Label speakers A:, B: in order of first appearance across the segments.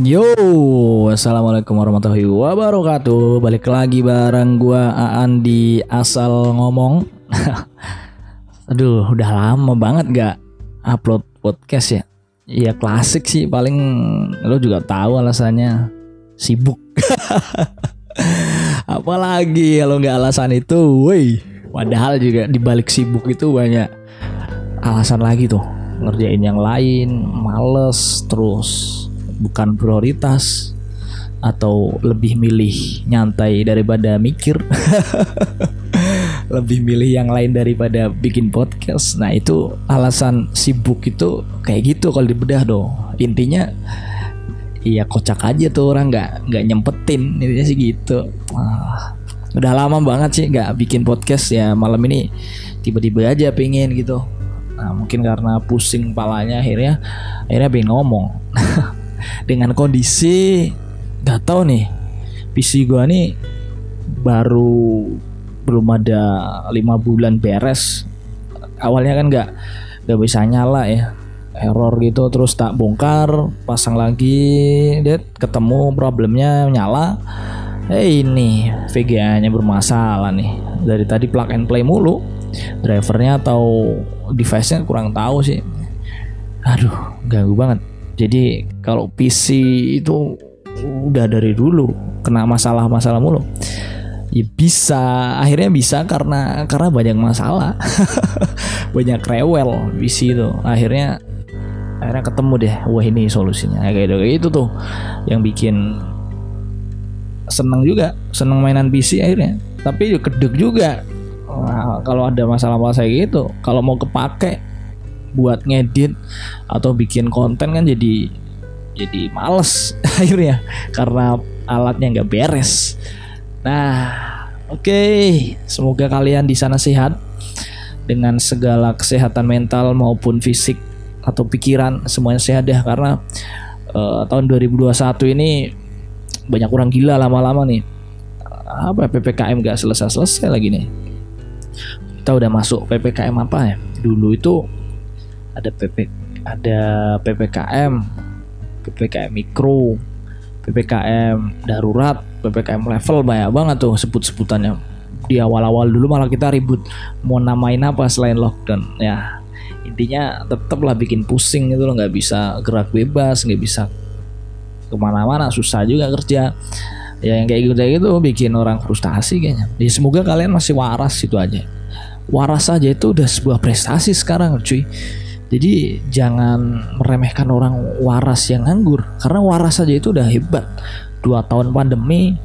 A: Yo, assalamualaikum warahmatullahi wabarakatuh. Balik lagi bareng gua Aan di asal ngomong. Aduh, udah lama banget gak upload podcast ya. Iya klasik sih, paling lo juga tahu alasannya sibuk. Apalagi kalau nggak alasan itu, woi. Padahal juga dibalik sibuk itu banyak alasan lagi tuh ngerjain yang lain, males, terus bukan prioritas atau lebih milih nyantai daripada mikir. lebih milih yang lain daripada bikin podcast. Nah, itu alasan sibuk itu kayak gitu kalau dibedah dong. Intinya iya kocak aja tuh orang nggak nggak nyempetin intinya sih gitu. Ah, udah lama banget sih nggak bikin podcast ya malam ini tiba-tiba aja pengen gitu. Nah, mungkin karena pusing palanya akhirnya akhirnya pengen ngomong. Dengan kondisi nggak tahu nih. PC gua nih baru belum ada lima bulan beres. Awalnya kan nggak nggak bisa nyala ya. Error gitu terus tak bongkar pasang lagi det ketemu problemnya nyala. Eh ini VGA nya bermasalah nih. Dari tadi plug and play mulu drivernya atau device nya kurang tahu sih. Aduh ganggu banget jadi kalau PC itu udah dari dulu kena masalah-masalah mulu. Ya bisa akhirnya bisa karena karena banyak masalah. Banyak rewel PC itu. Akhirnya akhirnya ketemu deh wah ini solusinya. Kayak gitu itu tuh yang bikin seneng juga seneng mainan PC akhirnya. Tapi kedek juga. Wah, kalau ada masalah-masalah kayak gitu kalau mau kepake buat ngedit atau bikin konten kan jadi jadi males akhirnya karena alatnya nggak beres Nah, oke, okay. semoga kalian di sana sehat dengan segala kesehatan mental maupun fisik atau pikiran semuanya sehat ya karena uh, tahun 2021 ini banyak orang gila lama-lama nih. Apa PPKM gak selesai-selesai lagi nih. Kita udah masuk PPKM apa ya? Dulu itu ada PP ada PPKM, PPKM mikro, PPKM darurat, PPKM level banyak banget tuh sebut-sebutannya. Di awal-awal dulu malah kita ribut mau namain apa selain lockdown. Ya intinya tetaplah bikin pusing itu loh nggak bisa gerak bebas, nggak bisa ke mana-mana, susah juga kerja. Ya yang kayak gitu kayak gitu bikin orang frustasi kayaknya. Ya, semoga kalian masih waras itu aja. Waras aja itu udah sebuah prestasi sekarang cuy. Jadi jangan meremehkan orang waras yang nganggur karena waras saja itu udah hebat. Dua tahun pandemi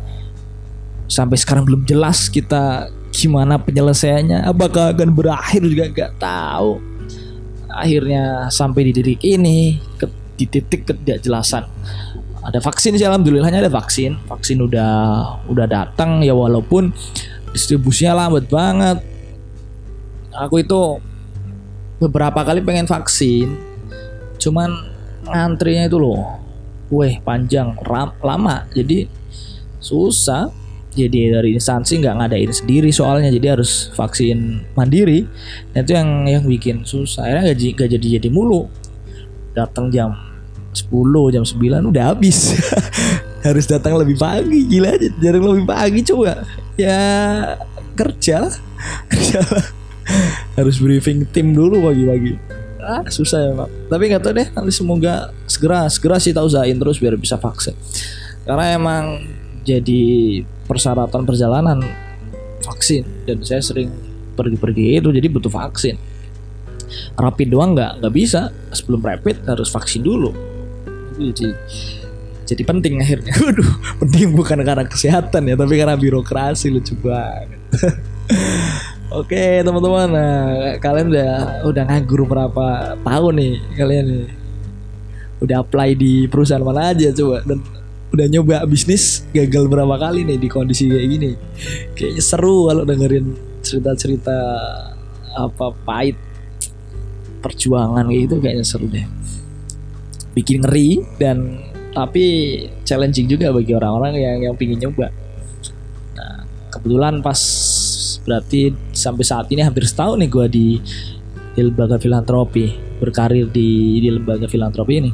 A: sampai sekarang belum jelas kita gimana penyelesaiannya. Apakah akan berakhir juga nggak tahu. Akhirnya sampai di titik ini ke, di titik ketidakjelasan. Ada vaksin sih alhamdulillahnya ada vaksin. Vaksin udah udah datang ya walaupun distribusinya lambat banget. Aku itu beberapa kali pengen vaksin cuman ngantrinya itu loh. Weh panjang ram, lama. Jadi susah. Jadi dari instansi nggak ngadain sendiri soalnya. Jadi harus vaksin mandiri. Nah, itu yang yang bikin susah. Akhirnya gaji gak jadi jadi mulu. Datang jam 10 jam 9 udah habis. Harus datang lebih pagi gila aja. Jarang lebih pagi coba. Ya kerja kerja harus briefing tim dulu pagi-pagi ah susah ya pak. Tapi nggak tahu deh nanti semoga segera segera sih tahu usahain terus biar bisa vaksin. Karena emang jadi persyaratan perjalanan vaksin. Dan saya sering pergi-pergi itu jadi butuh vaksin. Rapid doang nggak nggak bisa. Sebelum rapid harus vaksin dulu. Jadi jadi penting akhirnya. Waduh penting bukan karena kesehatan ya tapi karena birokrasi lucu banget Oke teman-teman, nah, kalian udah udah nganggur berapa tahun nih kalian nih? Udah apply di perusahaan mana aja coba dan udah nyoba bisnis gagal berapa kali nih di kondisi kayak gini? Kayaknya seru kalau dengerin cerita-cerita apa pahit perjuangan kayak gitu kayaknya seru deh. Bikin ngeri dan tapi challenging juga bagi orang-orang yang yang pingin nyoba. Nah, kebetulan pas berarti sampai saat ini hampir setahun nih gue di, di lembaga filantropi berkarir di di lembaga filantropi ini.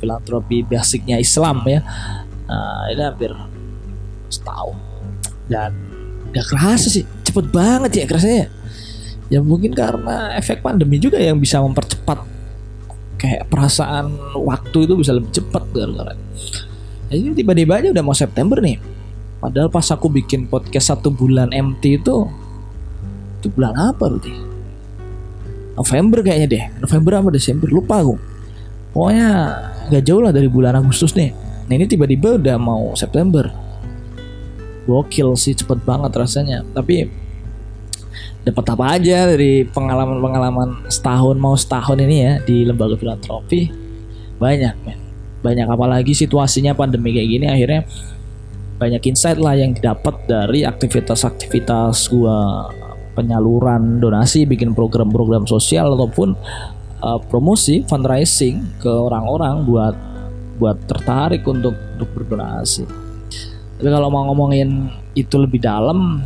A: Filantropi basicnya Islam ya. Nah, ini hampir setahun. Dan gak kerasa sih cepet banget ya kerasanya ya. Ya mungkin karena efek pandemi juga yang bisa mempercepat kayak perasaan waktu itu bisa lebih cepat gara-gara. Ini tiba-tiba aja udah mau September nih padahal pas aku bikin podcast satu bulan MT itu itu bulan apa berarti? November kayaknya deh. November apa Desember lupa aku. Pokoknya gak jauh lah dari bulan Agustus nih. Nah ini tiba-tiba udah mau September. Gokil sih cepet banget rasanya. Tapi dapat apa aja dari pengalaman-pengalaman setahun mau setahun ini ya di lembaga filantropi? Banyak men. Banyak apalagi situasinya pandemi kayak gini akhirnya banyak insight lah yang didapat dari aktivitas-aktivitas gua penyaluran donasi bikin program-program sosial ataupun uh, promosi fundraising ke orang-orang buat buat tertarik untuk untuk berdonasi tapi kalau mau ngomongin itu lebih dalam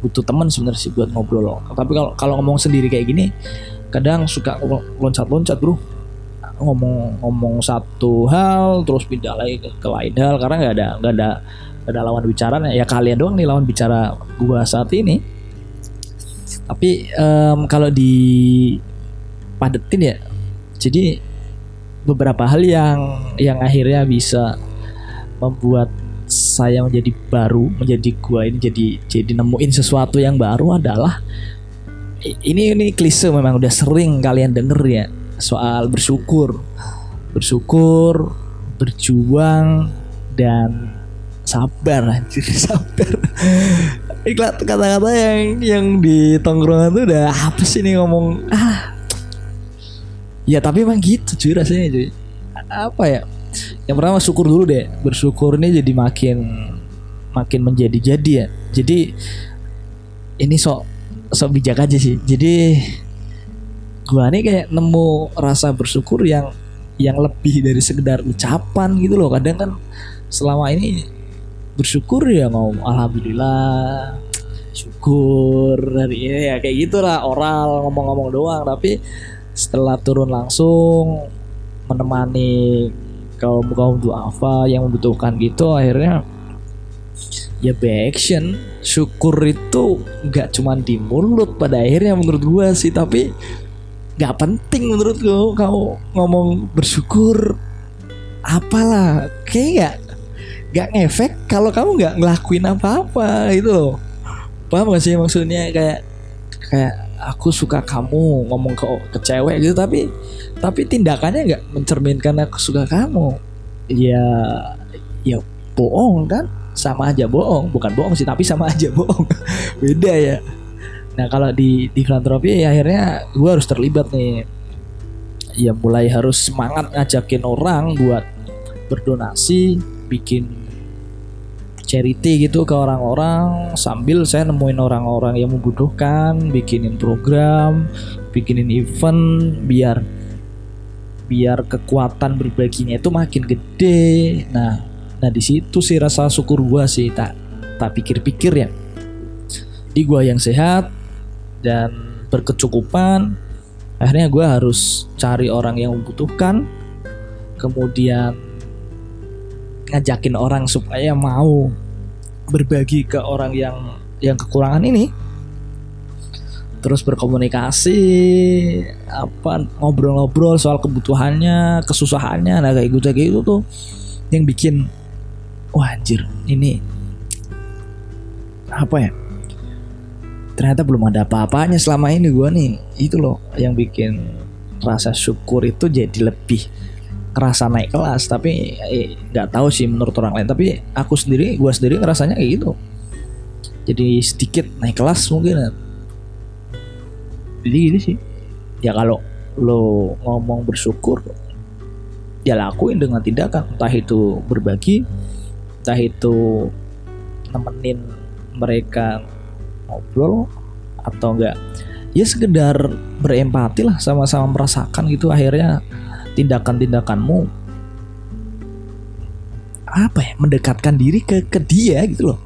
A: butuh teman sebenarnya sih buat ngobrol. Tapi kalau kalau ngomong sendiri kayak gini, kadang suka loncat-loncat bro. Ngomong-ngomong satu hal terus pindah lagi ke, ke lain hal karena nggak ada nggak ada gak ada lawan bicara ya kalian doang nih lawan bicara gua saat ini. Tapi um, kalau di padetin ya, jadi beberapa hal yang yang akhirnya bisa membuat saya menjadi baru menjadi gua ini jadi jadi nemuin sesuatu yang baru adalah ini ini klise memang udah sering kalian denger ya soal bersyukur. Bersyukur berjuang dan sabar anjir sabar. Iklan kata-kata yang yang di tongkrongan tuh udah apa sih nih ngomong? Ah. Ya tapi emang gitu cuy rasanya cuy. Apa ya? Yang pertama syukur dulu deh. Bersyukur ini jadi makin makin menjadi jadi ya. Jadi ini sok sok bijak aja sih. Jadi gua nih kayak nemu rasa bersyukur yang yang lebih dari sekedar ucapan gitu loh. Kadang kan selama ini bersyukur ya mau alhamdulillah syukur dari ini ya kayak gitulah oral ngomong-ngomong doang. Tapi setelah turun langsung menemani kaum kaum duafa yang membutuhkan gitu akhirnya ya be action syukur itu nggak cuma di mulut pada akhirnya menurut gua sih. Tapi nggak penting menurut gua kau ngomong bersyukur. Apalah kayak nggak ngefek kalau kamu nggak ngelakuin apa-apa itu loh. Paham gak sih maksudnya? Kayak kayak aku suka kamu ngomong ke ke cewek gitu tapi tapi tindakannya nggak mencerminkan aku suka kamu. Ya ya bohong kan? Sama aja bohong bukan bohong sih tapi sama aja bohong. Beda ya nah kalau di di filantropi ya akhirnya gue harus terlibat nih. Ya mulai harus semangat ngajakin orang buat berdonasi bikin charity gitu ke orang-orang sambil saya nemuin orang-orang yang membutuhkan bikinin program bikinin event biar biar kekuatan berbaginya itu makin gede. Nah nah di situ sih rasa syukur gua sih tak tak pikir-pikir ya. Di gua yang sehat dan berkecukupan. Akhirnya gua harus cari orang yang membutuhkan. Kemudian ngajakin orang supaya mau berbagi ke orang yang yang kekurangan ini. Terus berkomunikasi apa ngobrol-ngobrol soal kebutuhannya kesusahannya. Nah kayak gitu kayak gitu tuh yang bikin wah anjir ini apa ya ternyata belum ada apa-apanya selama ini gue nih. Itu loh yang bikin rasa syukur itu jadi lebih ngerasa naik kelas. Tapi eh, nggak eh, tahu sih menurut orang lain. Tapi aku sendiri gue sendiri ngerasanya kayak gitu. Jadi sedikit naik kelas mungkin. Jadi gini sih. Ya kalau lo ngomong bersyukur ya lakuin dengan tindakan. Entah itu berbagi entah itu nemenin mereka ngobrol atau enggak ya sekedar berempati lah sama-sama merasakan gitu. Akhirnya tindakan-tindakanmu apa ya mendekatkan diri ke ke dia gitu loh.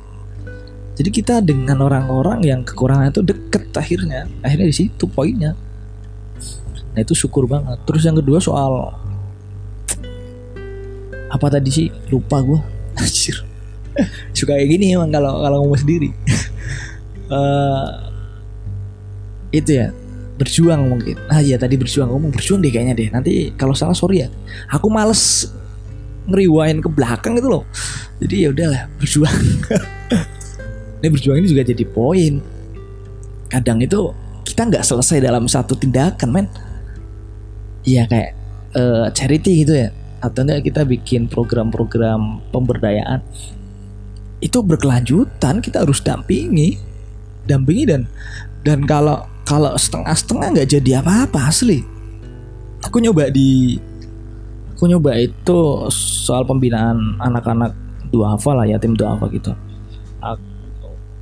A: Jadi kita dengan orang-orang yang kekurangan itu deket akhirnya akhirnya di situ poinnya. Nah itu syukur banget. Terus yang kedua soal apa tadi sih? Lupa gue suka kayak gini emang kalau kalau ngomong sendiri uh, itu ya berjuang mungkin. Ah iya tadi berjuang. Ngomong berjuang deh kayaknya deh. Nanti kalau salah sorry ya. Aku males ngeriwain ke belakang gitu loh. Jadi ya udahlah berjuang. Ini berjuang ini juga jadi poin. Kadang itu kita nggak selesai dalam satu tindakan men. Iya kayak uh, charity gitu ya. Atau enggak kita bikin program-program pemberdayaan. Itu berkelanjutan kita harus dampingi dampingi dan dan kalau kalau setengah-setengah nggak jadi apa-apa asli. Aku nyoba di aku nyoba itu soal pembinaan anak-anak dua hafal lah ya tim dua hafal gitu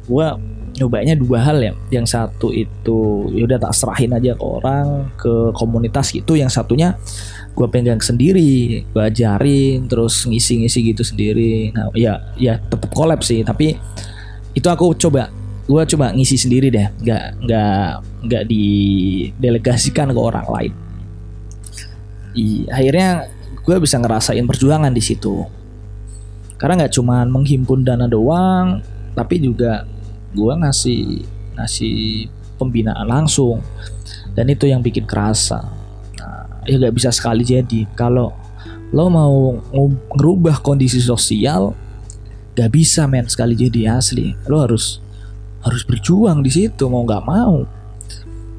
A: gua nyobanya dua hal ya. Yang satu itu yaudah tak serahin aja ke orang ke komunitas gitu. Yang satunya gue pegang sendiri gue ajarin terus ngisi-ngisi gitu sendiri. Nah ya ya tetap kolab sih tapi itu aku coba gue coba ngisi sendiri deh. Nggak nggak nggak didelegasikan ke orang lain. I, akhirnya gue bisa ngerasain perjuangan di situ. Karena nggak cuma menghimpun dana doang tapi juga gue ngasih ngasih pembinaan langsung. Dan itu yang bikin kerasa. Nah, ya nggak bisa sekali jadi. Kalau lo mau ngerubah kondisi sosial gak bisa men sekali jadi asli. Lo harus harus berjuang di situ mau nggak mau.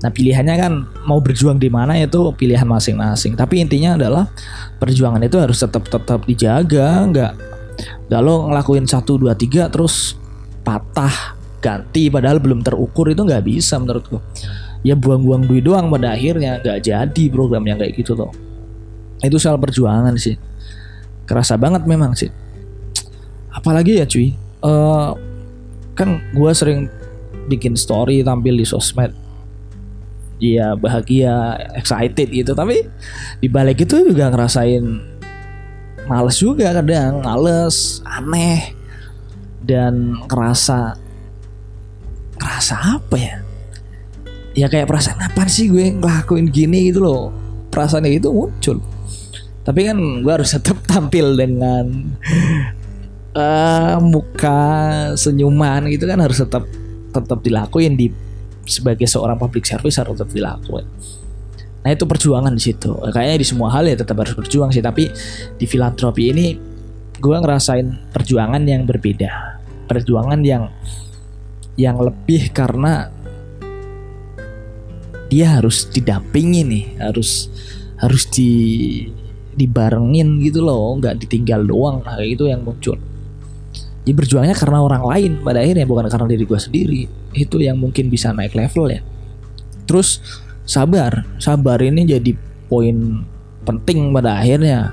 A: Nah pilihannya kan mau berjuang di mana itu pilihan masing-masing. Tapi intinya adalah perjuangan itu harus tetap tetap dijaga nggak nggak lo ngelakuin satu dua tiga terus patah ganti padahal belum terukur itu nggak bisa menurutku ya buang-buang duit doang pada akhirnya nggak jadi program yang kayak gitu loh. Itu soal perjuangan sih. Kerasa banget memang sih. Apalagi ya cuy uh, kan gue sering bikin story tampil di sosmed. Dia bahagia excited gitu. Tapi di balik itu juga ngerasain males juga kadang males aneh. Dan ngerasa ngerasa apa ya? Ya kayak perasaan apa sih gue ngelakuin gini? gitu loh. Perasaan itu muncul. Tapi kan gue harus tetap tampil dengan uh, muka senyuman gitu kan harus tetap tetap dilakuin di sebagai seorang public service harus tetap dilakuin. Nah itu perjuangan di situ. Kayaknya di semua hal ya tetap harus berjuang sih. Tapi di filantropi ini gue ngerasain perjuangan yang berbeda. Perjuangan yang yang lebih karena dia harus didampingi nih, harus harus di dibarengin gitu loh, nggak ditinggal doang. Nah, itu yang muncul ya berjuangnya karena orang lain pada akhirnya bukan karena diri gue sendiri. Itu yang mungkin bisa naik level ya. Terus sabar. Sabar ini jadi poin penting pada akhirnya.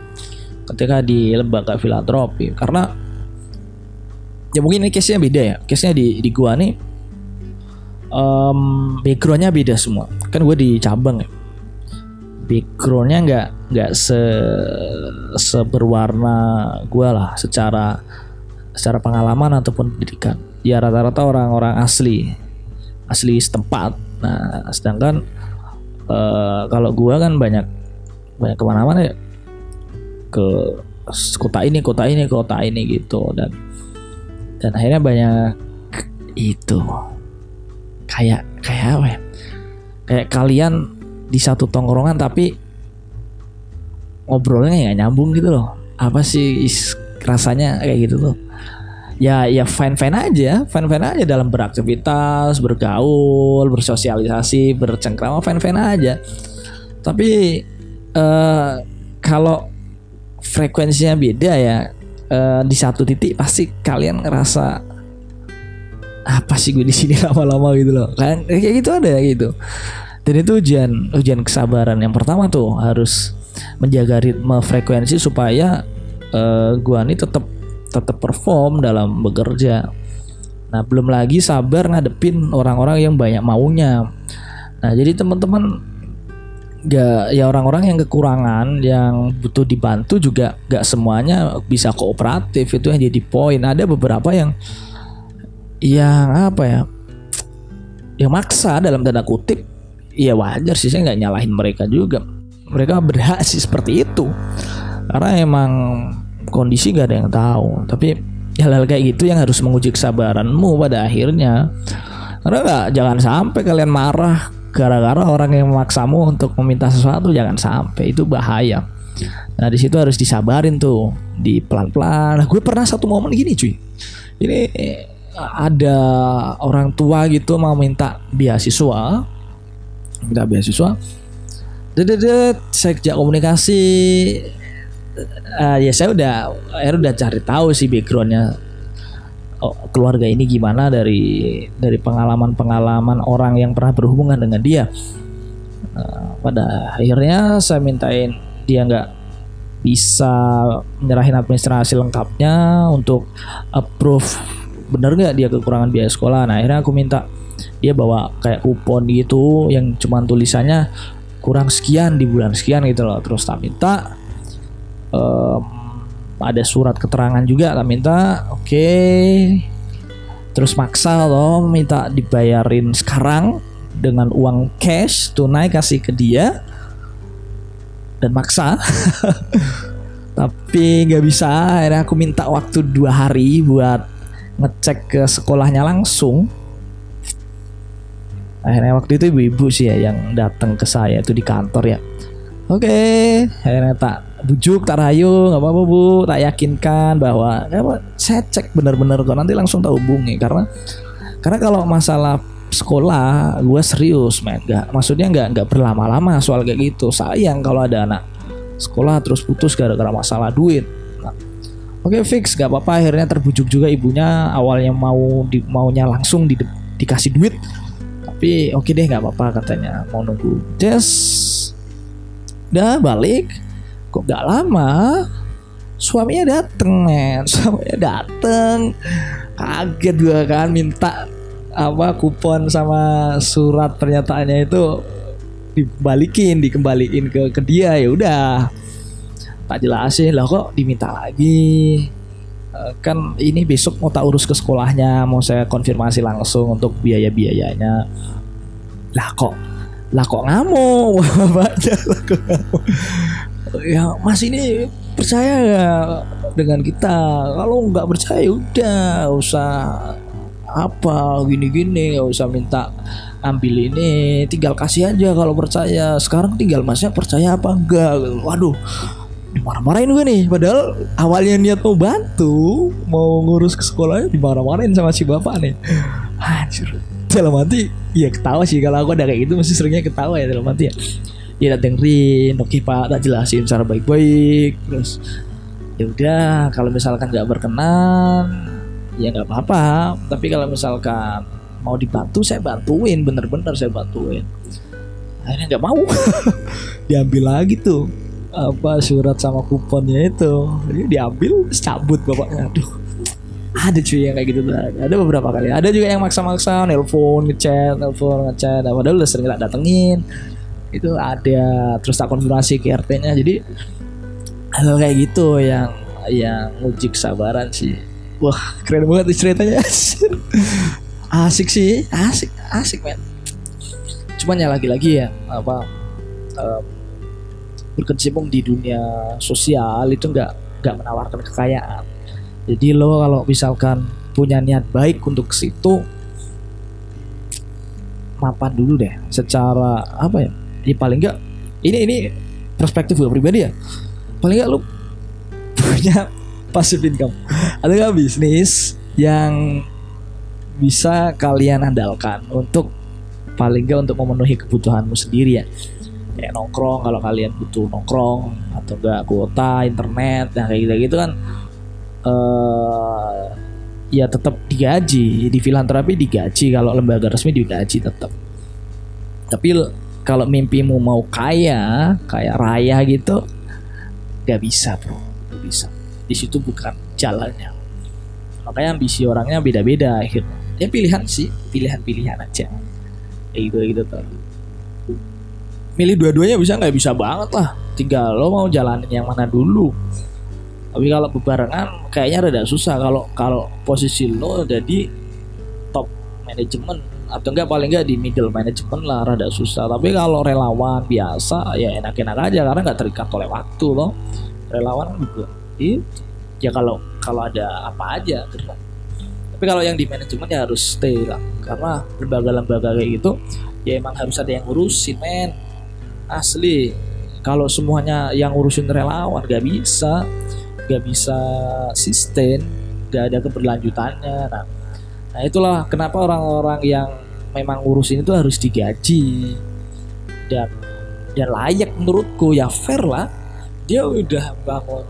A: Ketika di lembaga filantropi. Karena ya mungkin ini case nya beda ya. Case nya di di gua nih um, backgroundnya beda semua. Kan gue di cabang ya. Backgroundnya nggak nggak se seberwarna gue lah secara secara pengalaman ataupun pendidikan. Ya rata-rata orang-orang asli asli setempat. Nah sedangkan uh, kalau gua kan banyak banyak ke mana-mana ya. Ke kota ini kota ini kota ini gitu. Dan dan akhirnya banyak itu. Kayak kayak apa ya? Kayak kalian di satu tongkrongan tapi ngobrolnya nggak nyambung gitu loh. Apa sih rasanya kayak gitu tuh. Ya ya fine fine aja fine fine aja dalam beraktivitas bergaul bersosialisasi bercengkrama fine fine aja. Tapi uh, kalau frekuensinya beda ya uh, di satu titik pasti kalian ngerasa apa sih gue di sini lama-lama? gitu loh. Kan kayak gitu ada gitu. Dan itu ujian ujian kesabaran yang pertama tuh harus menjaga ritme frekuensi supaya uh, gua nih tetap tetap perform dalam bekerja. Nah, belum lagi sabar ngadepin orang-orang yang banyak maunya. Nah, jadi teman-teman gak ya orang-orang yang kekurangan yang butuh dibantu juga gak semuanya bisa kooperatif itu yang jadi poin ada beberapa yang yang apa ya yang maksa dalam tanda kutip ya wajar sih saya nggak nyalahin mereka juga mereka berhak sih seperti itu karena emang kondisi gak ada yang tahu. Tapi hal-hal kayak gitu yang harus menguji kesabaranmu pada akhirnya. Karena nggak jangan sampai kalian marah gara-gara orang yang memaksamu untuk meminta sesuatu jangan sampai. Itu bahaya. Nah di situ harus disabarin tuh. Di pelan-pelan. Nah, gue pernah satu momen gini cuy. Ini ada orang tua gitu mau minta beasiswa. Minta beasiswa. Dedet saya kerja komunikasi uh, ya saya udah akhirnya udah cari tahu sih backgroundnya oh, keluarga ini gimana dari dari pengalaman-pengalaman orang yang pernah berhubungan dengan dia. Uh, pada akhirnya saya mintain dia nggak bisa menyerahin administrasi lengkapnya untuk approve bener nggak dia kekurangan biaya sekolah. Nah akhirnya aku minta dia bawa kayak kupon gitu yang cuma tulisannya kurang sekian di bulan sekian gitu loh. Terus tak minta um, ada surat keterangan juga tak minta oke okay. terus maksa loh minta dibayarin sekarang dengan uang cash tunai kasih ke dia dan maksa tapi nggak bisa akhirnya aku minta waktu dua hari buat ngecek ke sekolahnya langsung akhirnya waktu itu ibu-ibu sih ya yang datang ke saya itu di kantor ya oke okay. akhirnya tak bujuk tak rayu nggak apa-apa bu. Tak yakinkan bahwa ya, saya cek benar-benar kok nanti langsung tak hubungi karena karena kalau masalah sekolah gue serius men. Nggak maksudnya nggak nggak berlama-lama soal kayak gitu. Sayang kalau ada anak sekolah terus putus gara-gara masalah duit. Nah, oke okay, fix. Gak apa-apa akhirnya terbujuk juga ibunya. Awalnya mau di, maunya langsung di, dikasih duit. Tapi oke okay deh nggak apa-apa katanya. Mau nunggu. Just udah balik kok gak lama? Suaminya dateng men. Suaminya dateng. Kaget juga kan minta apa kupon sama surat pernyataannya itu dibalikin dikembaliin ke ke dia. Ya udah. Tak jelasin lah kok diminta lagi? Eh, kan ini besok mau tak urus ke sekolahnya mau saya konfirmasi langsung untuk biaya biayanya lah kok lah kok ngamuk? Baca lah kok ngamuk ya Mas ini percaya nggak dengan kita. Kalau nggak percaya ya udah usah apa gini-gini nggak usah minta ambil ini. Tinggal kasih aja kalau percaya. Sekarang tinggal masnya percaya apa enggak? Waduh dimarah-marahin gue nih. Padahal awalnya niat mau bantu mau ngurus ke sekolahnya dimarah-marahin sama si bapak nih. Hancur dalam hati ya ketawa sih. Kalau aku ada kayak gitu mesti seringnya ketawa ya dalam hati ya ya tak dengerin. Oke pak tak jelasin cara baik-baik. Terus ya udah kalau misalkan nggak berkenan ya nggak apa-apa. Tapi kalau misalkan mau dibantu saya bantuin. Bener-bener saya bantuin. Akhirnya nggak mau. Diambil lagi tuh apa surat sama kuponnya itu. Jadi diambil cabut bapaknya. Aduh. Ada cuy yang kayak gitu tuh. Ada beberapa kali. Ada juga yang maksa-maksa nelpon ngechat nelpon ngechat. Padahal udah sering gak datengin itu ada terus tak konfirmasi ke RT-nya jadi hal kayak gitu yang yang uji kesabaran sih. Wah keren banget ceritanya. Asik sih asik asik men. Cuman ya lagi-lagi ya apa um, berkecimpung di dunia sosial itu nggak nggak menawarkan kekayaan. Jadi lo kalau misalkan punya niat baik untuk situ mapan dulu deh secara apa ya ya paling enggak ini ini perspektif gue pribadi ya. Paling enggak lu punya passive income. Ada nggak bisnis yang bisa kalian andalkan untuk paling enggak untuk memenuhi kebutuhanmu sendiri ya? Kayak nongkrong kalau kalian butuh nongkrong atau enggak kuota internet yang kayak gitu gitu kan uh, ya tetap digaji. Di filanterapi digaji kalau lembaga resmi digaji tetap tapi kalau mimpimu mau kaya kayak raya gitu gak bisa bro. Gak bisa. Di situ bukan jalannya. Makanya ambisi orangnya beda-beda akhirnya. Ya pilihan sih pilihan-pilihan aja. Kayak gitu gitu tuh milih dua-duanya bisa nggak? Bisa banget lah. Tinggal lo mau jalanin yang mana dulu. Tapi kalau bebarengan kayaknya rada susah. Kalau kalau posisi lo udah di top manajemen atau enggak paling enggak di middle management lah rada susah. Tapi kalau relawan biasa ya enak-enak aja karena nggak terikat oleh waktu loh. Relawan juga. Itu ya kalau kalau ada apa aja gitu. Kan. tapi kalau yang di manajemen ya harus stay lah. Karena lembaga-lembaga kayak gitu ya emang harus ada yang ngurusin men. Asli. Kalau semuanya yang ngurusin relawan gak bisa. Gak bisa sustain. Gak ada keberlanjutannya. Nah nah itulah kenapa orang-orang yang memang ngurusin itu harus digaji. Dan dan layak menurutku ya fair lah. Dia udah bangun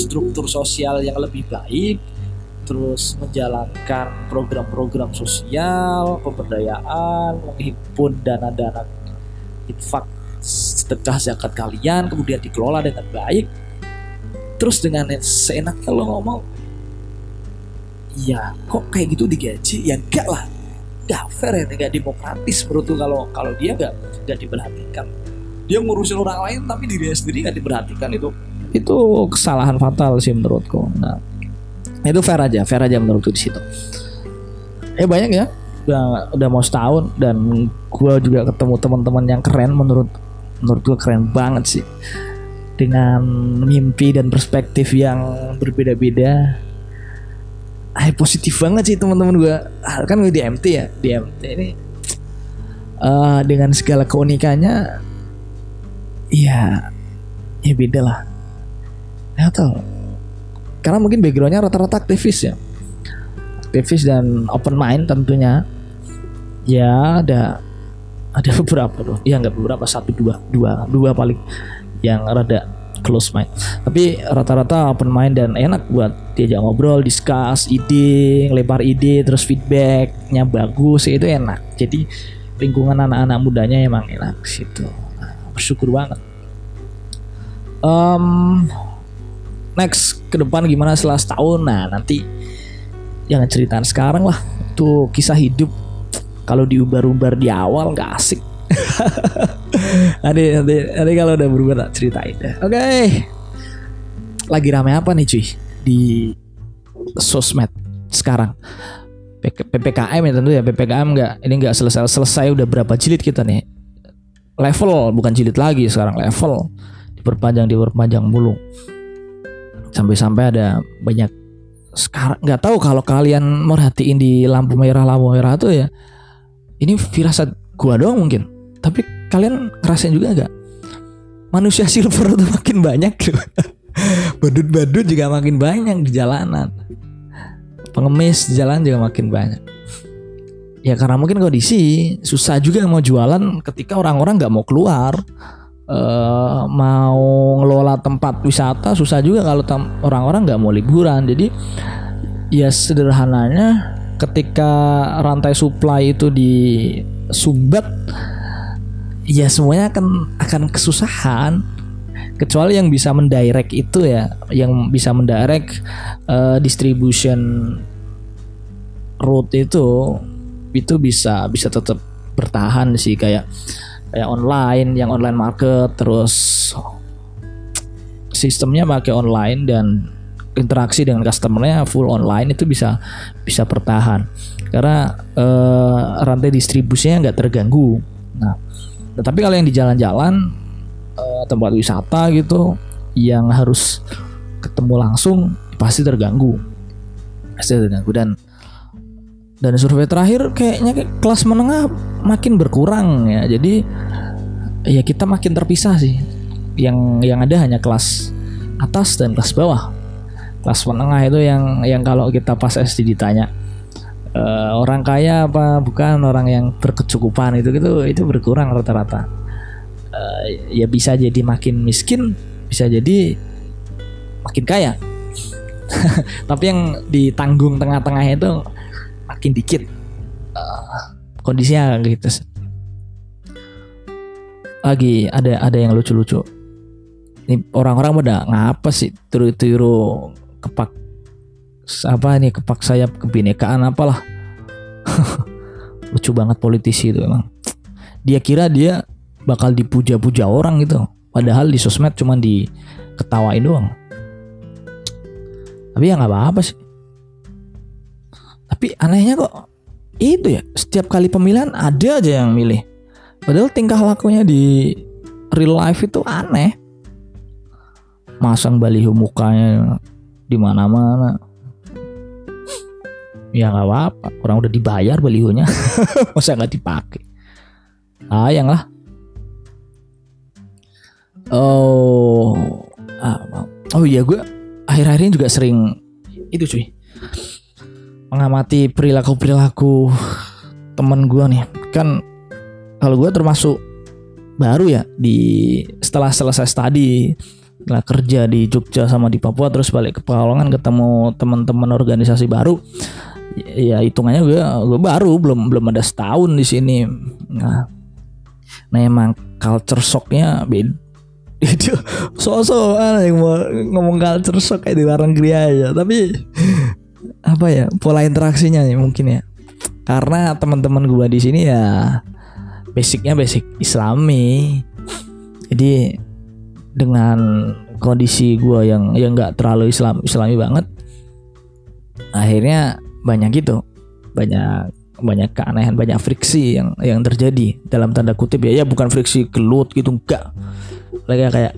A: struktur sosial yang lebih baik terus menjalankan program-program sosial pemberdayaan menghimpun dana-dana infak sedekah zakat kalian kemudian dikelola dengan baik. Terus dengan seenaknya lo ngomong ya kok kayak gitu digaji? Ya enggak lah. Enggak fair ya enggak demokratis menurut kalau kalau dia enggak enggak diperhatikan. Dia ngurusin orang lain tapi dirinya sendiri enggak diperhatikan itu itu kesalahan fatal sih menurutku. Nah itu fair aja fair aja menurutku di situ. Eh banyak ya udah udah mau setahun dan gue juga ketemu teman-teman yang keren menurut menurut gue keren banget sih. Dengan mimpi dan perspektif yang berbeda-beda Ay, positif banget sih teman-teman gue ah, kan gue di MT ya? Di MT ini. Uh, dengan segala keunikannya ya ya beda lah. Ya tau karena mungkin backgroundnya rata-rata aktivis ya. Aktivis dan open mind tentunya. Ya ada ada beberapa loh ya nggak beberapa. Satu dua dua dua paling yang rada close mind tapi rata-rata open mind dan enak buat diajak ngobrol discuss ide lebar ide terus feedbacknya bagus itu enak. Jadi lingkungan anak-anak mudanya emang enak situ nah, bersyukur banget. Um, next ke depan gimana setelah setahun? Nah nanti jangan ceritaan sekarang lah. Itu kisah hidup. Kalau diumbar-umbar di awal nggak asik Ade, ade, ade kalau udah berubah tak ceritain deh. Oke. Okay. Lagi rame apa nih cuy di sosmed sekarang? PPKM ya tentu ya PPKM nggak ini nggak selesai selesai udah berapa jilid kita nih level bukan jilid lagi sekarang level diperpanjang diperpanjang mulu sampai-sampai ada banyak sekarang nggak tahu kalau kalian merhatiin di lampu merah lampu merah tuh ya ini firasat gua doang mungkin tapi kalian ngerasain juga gak manusia silver tuh makin banyak tuh badut-badut juga makin banyak di jalanan. Pengemis di jalan juga makin banyak. Ya karena mungkin kondisi susah juga mau jualan ketika orang-orang nggak mau keluar. Uh, mau ngelola tempat wisata susah juga kalau orang-orang nggak mau liburan. Jadi ya sederhananya ketika rantai supply itu disumbat ya semuanya akan akan kesusahan. Kecuali yang bisa mendirect itu ya yang bisa mendirect uh, distribution route itu itu bisa bisa tetap bertahan sih. Kayak kayak online yang online market terus sistemnya pakai online dan interaksi dengan customernya full online itu bisa bisa bertahan. Karena uh, rantai distribusinya nggak terganggu. Nah Nah, tapi kalau yang di jalan-jalan uh, tempat wisata gitu yang harus ketemu langsung pasti terganggu. Pasti terganggu dan dan survei terakhir kayaknya kelas menengah makin berkurang ya. Jadi ya kita makin terpisah sih. Yang yang ada hanya kelas atas dan kelas bawah. Kelas menengah itu yang yang kalau kita pas SD ditanya uh, orang kaya apa bukan? Orang yang berkecukupan itu gitu. Itu berkurang rata-rata. Uh, ya bisa jadi makin miskin bisa jadi makin kaya. Tapi yang ditanggung tengah-tengah itu makin dikit. Uh, kondisinya gitu. Lagi ada ada yang lucu-lucu. Ini orang-orang pada ngapa sih tiru-tiru kepak apa nih kepak sayap kebinekaan apalah. Lucu banget politisi itu emang. Dia kira dia bakal dipuja-puja orang gitu. Padahal di sosmed cuma diketawain doang. Tapi ya nggak apa-apa sih. Tapi anehnya kok itu ya setiap kali pemilihan ada aja yang milih. Padahal tingkah lakunya di real life itu aneh. Masang baliho mukanya di mana-mana ya nggak apa-apa. Orang udah dibayar balihonya masa nggak dipakai? Sayang lah. Oh ah, oh iya gue akhir-akhir ini juga sering itu cuy. Mengamati perilaku perilaku temen gue nih. Kan kalau gue termasuk baru ya di setelah selesai studi setelah kerja di Jogja sama di Papua terus balik ke Pekalongan ketemu teman-teman organisasi baru ya hitungannya gue gue baru belum belum ada setahun di sini. Nah nah emang culture shocknya beda itu sosok yang mau ngomong culture shock kayak di luar negeri aja. Tapi apa ya pola interaksinya nih mungkin ya. Karena teman-teman gue di sini ya basicnya basic Islami. Jadi dengan kondisi gue yang yang nggak terlalu Islam Islami banget akhirnya banyak gitu. Banyak banyak keanehan banyak friksi yang yang terjadi dalam tanda kutip ya. Ya bukan friksi gelut gitu enggak. Lagi kayak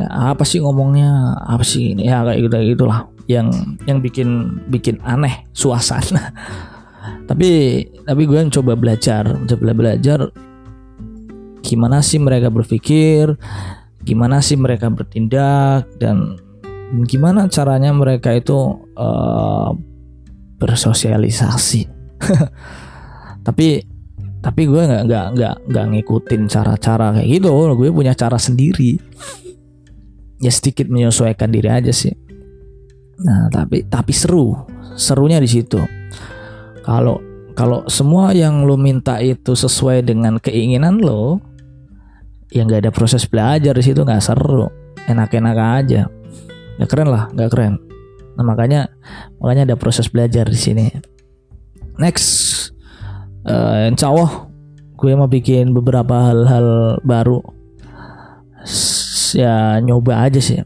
A: ya, apa sih ngomongnya? Apa sih ini? Ya kayak gitu gitulah. Yang yang bikin bikin aneh suasana. Tapi tapi gue yang coba belajar coba belajar gimana sih mereka berpikir gimana sih mereka bertindak dan gimana caranya mereka itu uh, bersosialisasi. Tapi tapi gue nggak nggak nggak nggak ngikutin cara-cara kayak gitu. Gue punya cara sendiri. Ya sedikit menyesuaikan diri aja sih. Nah tapi tapi seru. Serunya di situ. Kalau kalau semua yang lo minta itu sesuai dengan keinginan lo ya nggak ada proses belajar di situ nggak seru. Enak-enak aja. Nggak keren lah nggak keren nah makanya makanya ada proses belajar di sini. Next uh, insya Allah gue mau bikin beberapa hal-hal baru. Ya nyoba aja sih.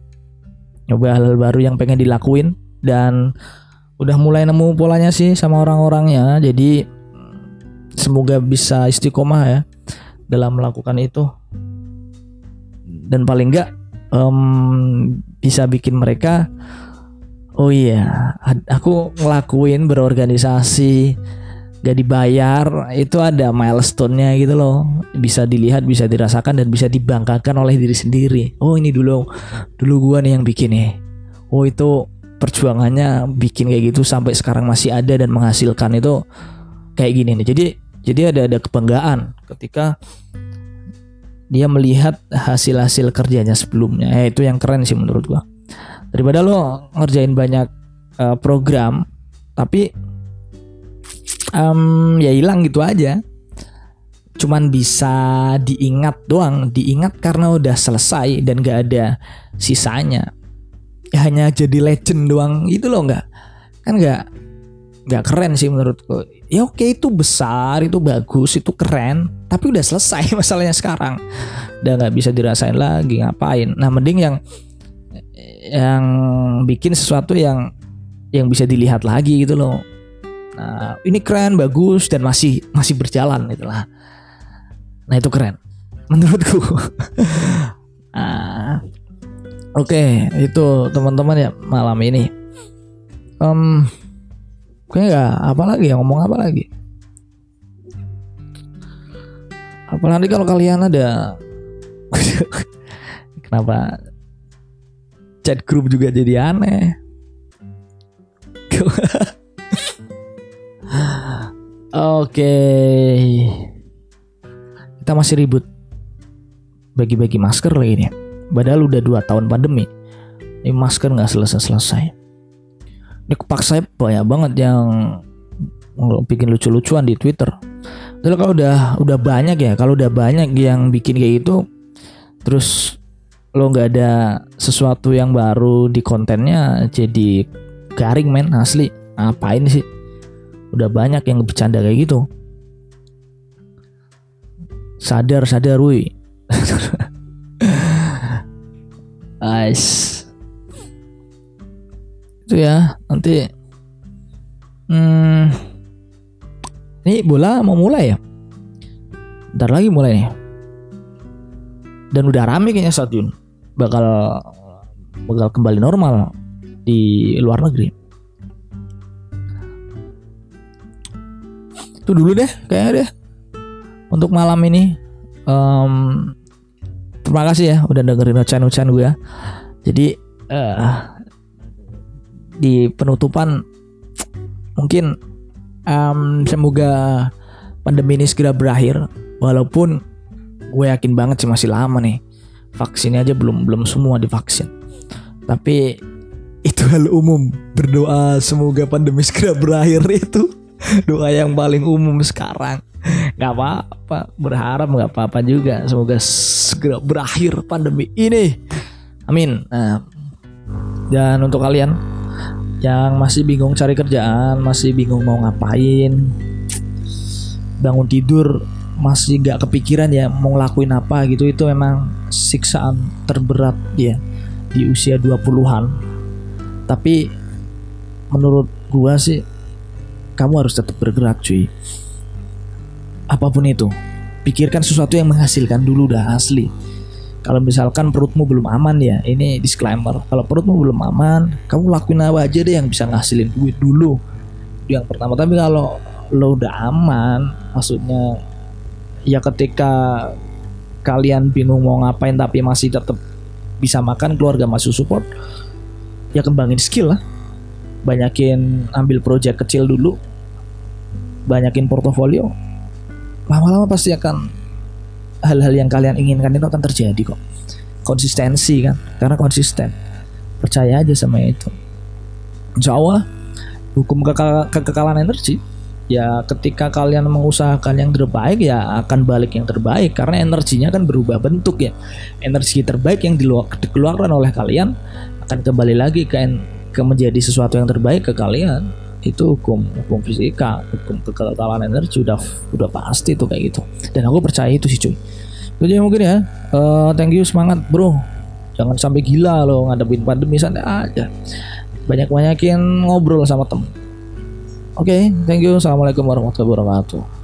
A: Nyoba hal-hal baru yang pengen dilakuin dan udah mulai nemu polanya sih sama orang-orangnya. Jadi semoga bisa istiqomah ya dalam melakukan itu. Dan paling enggak um, bisa bikin mereka oh iya aku ngelakuin berorganisasi gak dibayar itu ada milestone-nya gitu loh bisa dilihat bisa dirasakan dan bisa dibanggakan oleh diri sendiri oh ini dulu dulu gua nih yang bikin nih oh itu perjuangannya bikin kayak gitu sampai sekarang masih ada dan menghasilkan itu kayak gini nih. Jadi jadi ada ada kebanggaan ketika dia melihat hasil-hasil kerjanya sebelumnya. Eh, itu yang keren sih menurut gua. Daripada lo ngerjain banyak uh, program tapi um, ya hilang gitu aja. Cuman bisa diingat doang, diingat karena udah selesai dan gak ada sisanya. Hanya jadi legend doang itu loh nggak? Kan nggak nggak keren sih menurutku. Ya oke itu besar itu bagus itu keren tapi udah selesai masalahnya sekarang. Udah nggak bisa dirasain lagi ngapain? Nah mending yang yang bikin sesuatu yang yang bisa dilihat lagi gitu loh nah ini keren bagus dan masih masih berjalan itulah nah itu keren menurutku nah, Oke, itu teman-teman ya malam ini. Um, kayaknya nggak apa lagi ya ngomong apa lagi. Apalagi kalau kalian ada kenapa chat grup juga jadi aneh. Oke. Kita masih ribut bagi-bagi masker lagi nih. Padahal udah dua tahun pandemi. Ini masker nggak selesai-selesai. Ini kepaksa banyak banget yang bikin lucu-lucuan di Twitter. Jadi kalau udah udah banyak ya, kalau udah banyak yang bikin kayak gitu, terus lo nggak ada sesuatu yang baru di kontennya, jadi garing men asli. Ngapain sih? Udah banyak yang bercanda kayak gitu. Sadar sadar woi. Guys. Itu ya, nanti hmm, ini bola mau mulai ya? Ntar lagi mulai nih. Dan udah rame kayaknya stadion. Bakal bakal kembali normal. di luar negeri. Itu dulu deh kayaknya deh untuk malam ini. Um, terima kasih ya udah dengerin ocehan-ocehan gue. Jadi uh, di penutupan mungkin um, semoga pandemi ini segera berakhir walaupun gue yakin banget sih masih lama nih vaksinnya aja belum belum semua divaksin. Tapi itu hal umum. Berdoa semoga pandemi segera berakhir itu. Doa yang paling umum sekarang. Nggak apa-apa. Berharap nggak apa-apa juga. Semoga segera berakhir pandemi ini. Amin. Nah dan untuk kalian yang masih bingung cari kerjaan masih bingung mau ngapain bangun tidur masih gak kepikiran ya mau ngelakuin apa gitu itu memang siksaan terberat ya di usia 20-an. Tapi menurut gua sih kamu harus tetap bergerak cuy. Apa pun itu, pikirkan sesuatu yang menghasilkan dulu dah asli. Kalau misalkan perutmu belum aman ya, ini disclaimer. Kalau perutmu belum aman, kamu lakuin apa aja deh yang bisa ngasilin duit dulu. Yang pertama, tapi kalau lo udah aman, maksudnya ya ketika kalian bingung mau ngapain tapi masih tetap bisa makan keluarga masih support ya kembangin skill lah. Banyakin ambil project kecil dulu banyakin portofolio lama-lama pasti akan hal-hal yang kalian inginkan itu akan terjadi kok. Konsistensi kan? Karena konsisten. Percaya aja sama itu. Insya Allah hukum kekal kekekalan energi ya ketika kalian mengusahakan yang terbaik ya akan balik yang terbaik. Karena energinya kan berubah bentuk ya. Energi terbaik yang dikeluarkan oleh kalian akan kembali lagi ke ke menjadi sesuatu yang terbaik ke kalian. Itu hukum hukum fisika hukum kekekalan energi udah udah pasti tuh kayak gitu. Dan aku percaya itu sih cuy. Jadi mungkin ya. Uh, thank you semangat bro. Jangan sampai gila loh ngadepin pandemi santai aja. Banyak banyakin ngobrol sama temen Oke, okay, thank you. Assalamualaikum warahmatullahi wabarakatuh.